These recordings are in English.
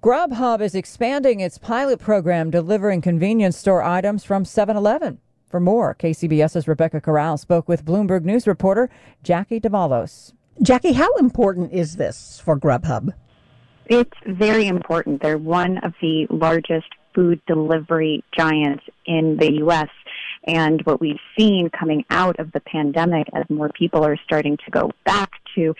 Grubhub is expanding its pilot program delivering convenience store items from 7 Eleven. For more, KCBS's Rebecca Corral spoke with Bloomberg News reporter Jackie Davalos. Jackie, how important is this for Grubhub? It's very important. They're one of the largest food delivery giants in the U.S. And what we've seen coming out of the pandemic as more people are starting to go back to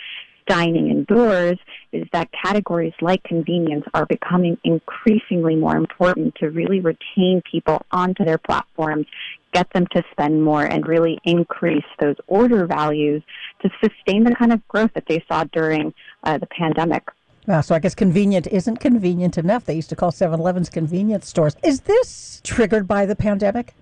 dining indoors is that categories like convenience are becoming increasingly more important to really retain people onto their platforms, get them to spend more, and really increase those order values to sustain the kind of growth that they saw during uh, the pandemic. Uh, so I guess convenient isn't convenient enough. They used to call 7-Elevens convenience stores. Is this triggered by the pandemic?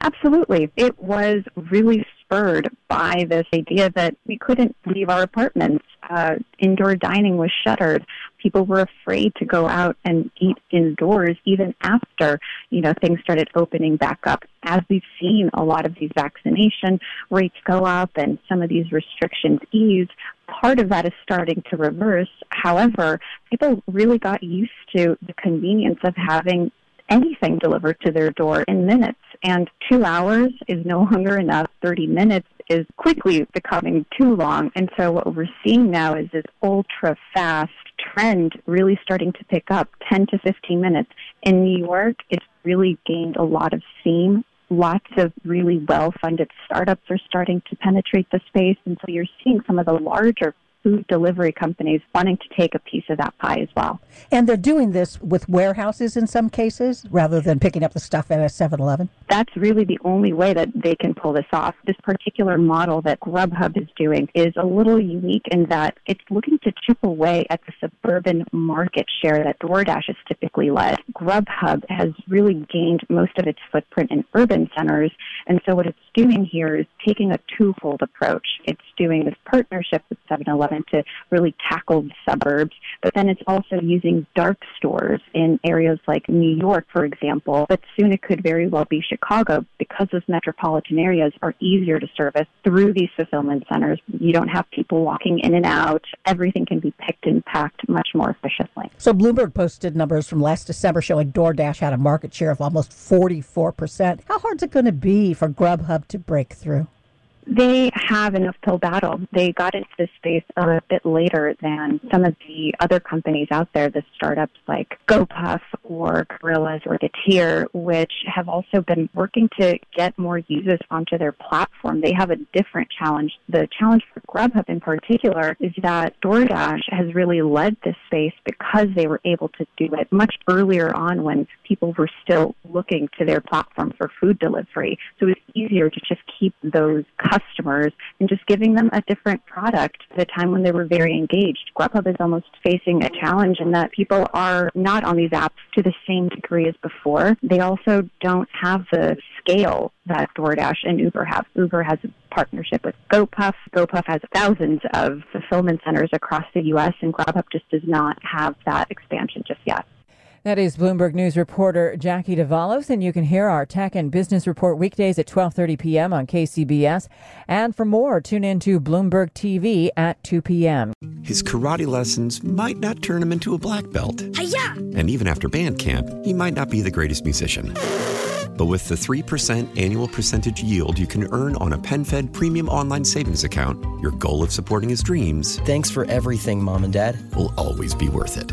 Absolutely. It was really spurred by this idea that we couldn't leave our apartments. Uh, indoor dining was shuttered. People were afraid to go out and eat indoors even after, you know, things started opening back up. As we've seen a lot of these vaccination rates go up and some of these restrictions ease, part of that is starting to reverse. However, people really got used to the convenience of having anything delivered to their door in minutes. And two hours is no longer enough. 30 minutes is quickly becoming too long. And so what we're seeing now is this ultra fast trend really starting to pick up 10 to 15 minutes. In New York, it's really gained a lot of steam. Lots of really well funded startups are starting to penetrate the space. And so you're seeing some of the larger food delivery companies wanting to take a piece of that pie as well. And they're doing this with warehouses in some cases rather than picking up the stuff at a 7-Eleven? That's really the only way that they can pull this off. This particular model that Grubhub is doing is a little unique in that it's looking to chip away at the suburban market share that DoorDash has typically led. Grubhub has really gained most of its footprint in urban centers, and so what it's doing here is taking a twofold approach. It's doing this partnership with 7-Eleven to really tackle the suburbs, but then it's also using dark stores in areas like New York, for example, but soon it could very well be Chicago because those metropolitan areas are easier to service through these fulfillment centers. You don't have people walking in and out. Everything can be picked and packed much more efficiently. So Bloomberg posted numbers from last December showing DoorDash had a market share of almost 44%. How hard is it going to be for Grubhub to break through? They have an uphill battle. They got into this space a bit later than some of the other companies out there, the startups like GoPuff or Gorillas or Getir, which have also been working to get more users onto their platform. They have a different challenge. The challenge for Grubhub in particular is that DoorDash has really led this space because they were able to do it much earlier on when people were still looking to their platform for food delivery. So it's easier to just keep those customers and just giving them a different product at a time when they were very engaged. Grubhub is almost facing a challenge in that people are not on these apps to the same degree as before. They also don't have the scale that DoorDash and Uber have. Uber has a partnership with GoPuff. GoPuff has thousands of fulfillment centers across the U.S., and Grubhub just does not have that expansion just yet. That is Bloomberg News reporter Jackie Davalos, and you can hear our tech and business report weekdays at 12:30 p.m. on KCBS. And for more, tune in to Bloomberg TV at 2 p.m. His karate lessons might not turn him into a black belt. Hi-ya! And even after band camp, he might not be the greatest musician. But with the 3% annual percentage yield you can earn on a PenFed premium online savings account, your goal of supporting his dreams Thanks for everything, Mom and Dad. will always be worth it.